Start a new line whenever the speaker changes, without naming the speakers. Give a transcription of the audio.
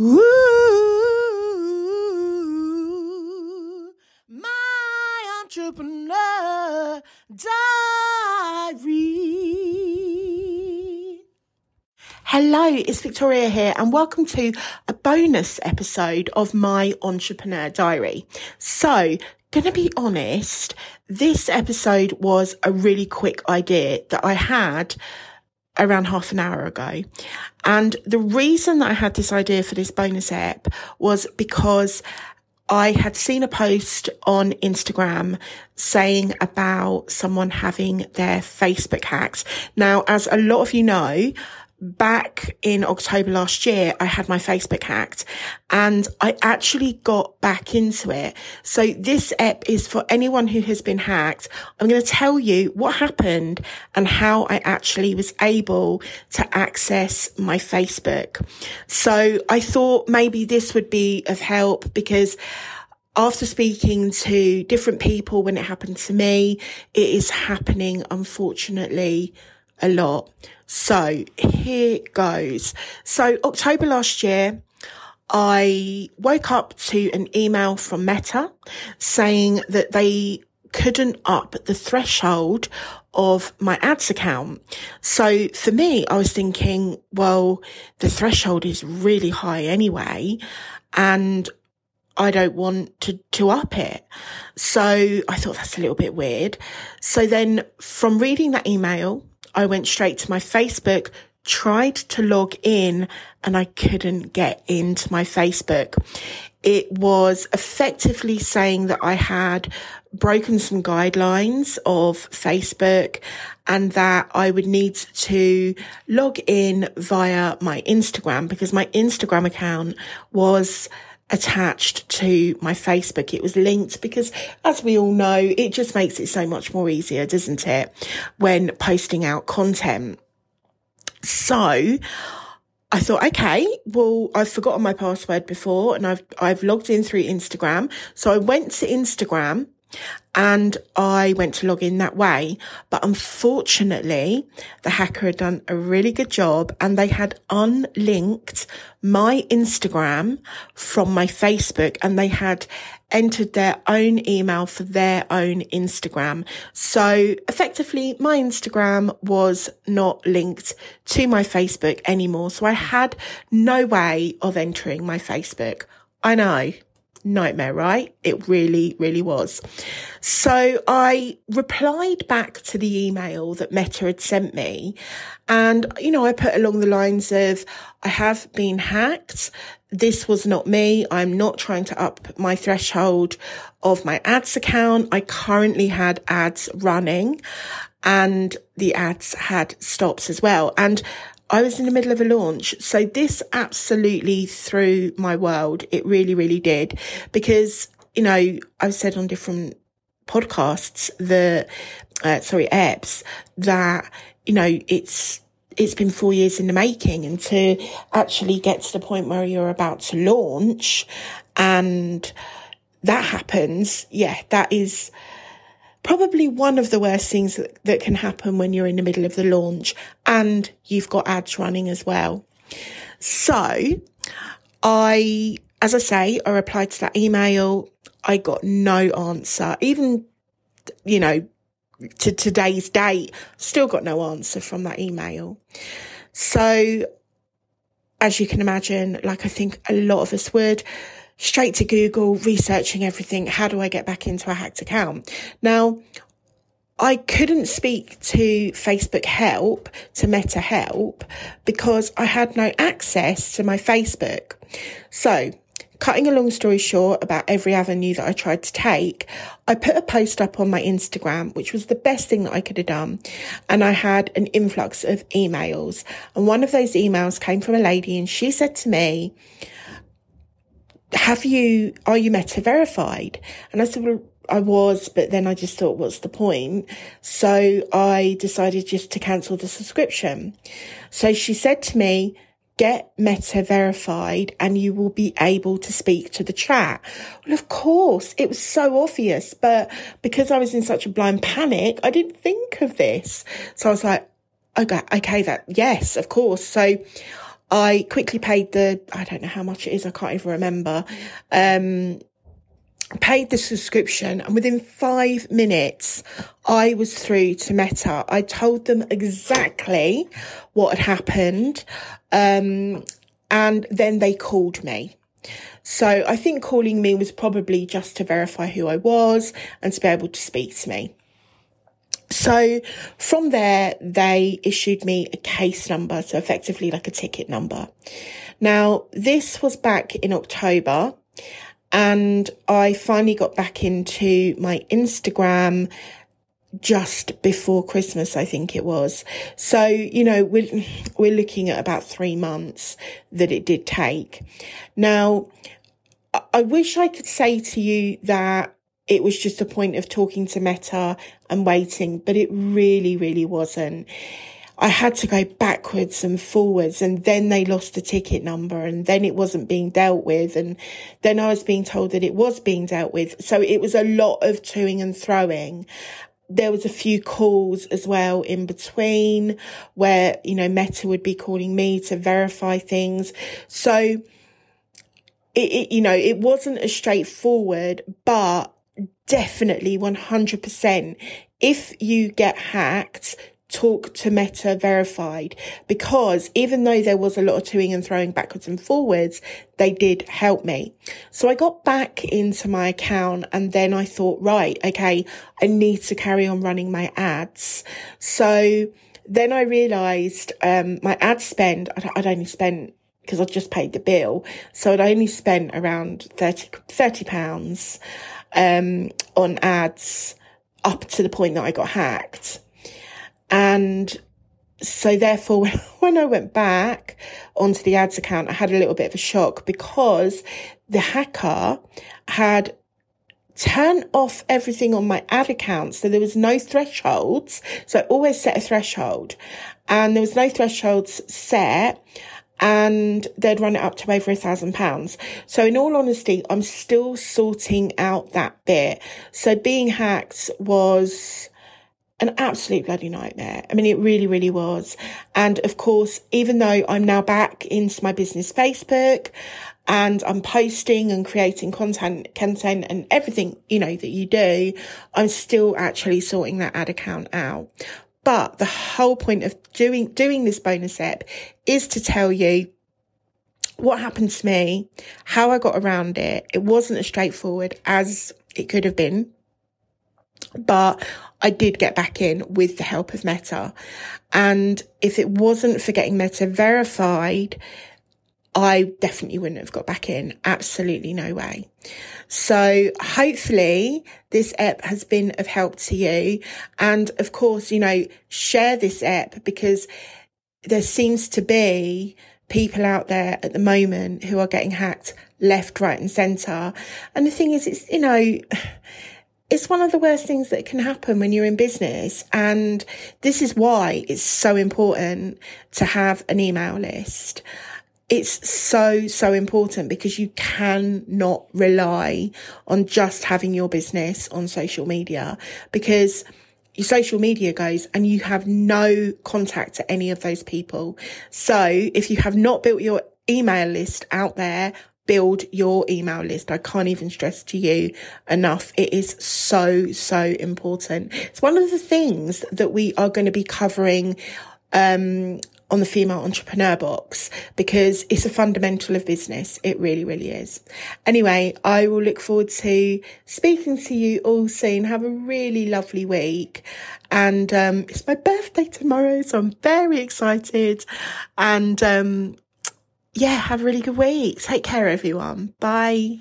Ooh, my entrepreneur diary. Hello, it's Victoria here, and welcome to a bonus episode of my entrepreneur diary. So, gonna be honest, this episode was a really quick idea that I had around half an hour ago. And the reason that I had this idea for this bonus ep was because I had seen a post on Instagram saying about someone having their Facebook hacks. Now, as a lot of you know, back in October last year, I had my Facebook hacked and I actually got back into it. So this ep is for anyone who has been hacked. I'm going to tell you what happened and how I actually was able to access my Facebook. So I thought maybe this would be of help because after speaking to different people when it happened to me, it is happening, unfortunately, a lot. So here goes. So October last year, I woke up to an email from Meta saying that they couldn't up the threshold of my ads account. So for me, I was thinking, well, the threshold is really high anyway. And I don't want to, to up it. So I thought that's a little bit weird. So then from reading that email, I went straight to my Facebook, tried to log in and I couldn't get into my Facebook. It was effectively saying that I had broken some guidelines of Facebook and that I would need to log in via my Instagram because my Instagram account was attached to my Facebook. It was linked because as we all know, it just makes it so much more easier, doesn't it? When posting out content. So I thought, okay, well, I've forgotten my password before and I've, I've logged in through Instagram. So I went to Instagram and I went to log in that way. But unfortunately, the hacker had done a really good job and they had unlinked my Instagram from my Facebook and they had entered their own email for their own Instagram. So effectively, my Instagram was not linked to my Facebook anymore. So I had no way of entering my Facebook. I know nightmare, right? It really, really was. So I replied back to the email that Meta had sent me. And, you know, I put along the lines of, I have been hacked. This was not me. I'm not trying to up my threshold of my ads account. I currently had ads running and the ads had stops as well. And I was in the middle of a launch. So this absolutely threw my world. It really, really did. Because, you know, I've said on different podcasts, the, uh, sorry, apps that, you know, it's, it's been four years in the making and to actually get to the point where you're about to launch and that happens. Yeah, that is, probably one of the worst things that, that can happen when you're in the middle of the launch and you've got ads running as well. So I, as I say, I replied to that email. I got no answer. Even, you know, to today's date, still got no answer from that email. So as you can imagine, like I think a lot of us would, straight to Google, researching everything. How do I get back into a hacked account? Now, I couldn't speak to Facebook help, to Meta help, because I had no access to my Facebook. So, cutting a long story short about every avenue that I tried to take, I put a post up on my Instagram, which was the best thing that I could have done. And I had an influx of emails. And one of those emails came from a lady and she said to me, have you, are you meta verified? And I said, well, I was, but then I just thought, what's the point? So I decided just to cancel the subscription. So she said to me, get meta verified and you will be able to speak to the chat. Well, of course, it was so obvious, but because I was in such a blind panic, I didn't think of this. So I was like, okay, okay, that, yes, of course. So I quickly paid the, I don't know how much it is, I can't even remember. Um, paid the subscription and within five minutes I was through to Meta. I told them exactly what had happened. Um, and then they called me. So I think calling me was probably just to verify who I was and to be able to speak to me. So from there, they issued me a case number. So effectively like a ticket number. Now this was back in October and I finally got back into my Instagram just before Christmas, I think it was. So, you know, we're, we're looking at about three months that it did take. Now, I wish I could say to you that it was just a point of talking to Meta and waiting, but it really, really wasn't. I had to go backwards and forwards and then they lost the ticket number and then it wasn't being dealt with. And then I was being told that it was being dealt with. So it was a lot of toing and throwing. There was a few calls as well in between where, you know, Meta would be calling me to verify things. So it, it you know, it wasn't as straightforward, but definitely 100%. If you get hacked, talk to Meta verified because even though there was a lot of toing and throwing backwards and forwards, they did help me. So I got back into my account and then I thought, right, okay, I need to carry on running my ads. So then I realized, um, my ad spend, I'd, only spent because I just paid the bill. So I'd only spent around 30, 30 pounds, um, on ads up to the point that I got hacked. And so therefore, when I went back onto the ads account, I had a little bit of a shock because the hacker had turned off everything on my ad account. So there was no thresholds. So I always set a threshold and there was no thresholds set and they'd run it up to over a thousand pounds. So in all honesty, I'm still sorting out that bit. So being hacked was an absolute bloody nightmare. I mean, it really, really was. And of course, even though I'm now back into my business Facebook and I'm posting and creating content, content and everything, you know, that you do, I'm still actually sorting that ad account out. But the whole point of doing, doing this bonus ep is to tell you what happened to me, how I got around it. It wasn't as straightforward as it could have been but I did get back in with the help of Meta. And if it wasn't for getting Meta verified, I definitely wouldn't have got back in. Absolutely no way. So hopefully this ep has been of help to you. And of course, you know, share this ep because there seems to be people out there at the moment who are getting hacked left, right and center. And the thing is, it's, you know, it's one of the worst things that can happen when you're in business. And this is why it's so important to have an email list. It's so, so important because you cannot rely on just having your business on social media because your social media goes and you have no contact to any of those people. So if you have not built your email list out there, build your email list. I can't even stress to you enough. It is so, so important. It's one of the things that we are going to be covering, um, on the female entrepreneur box because it's a fundamental of business. It really, really is. Anyway, I will look forward to speaking to you all soon. Have a really lovely week. And, um, it's my birthday tomorrow. So I'm very excited and, um, yeah, have a really good week. Take care, everyone. Bye.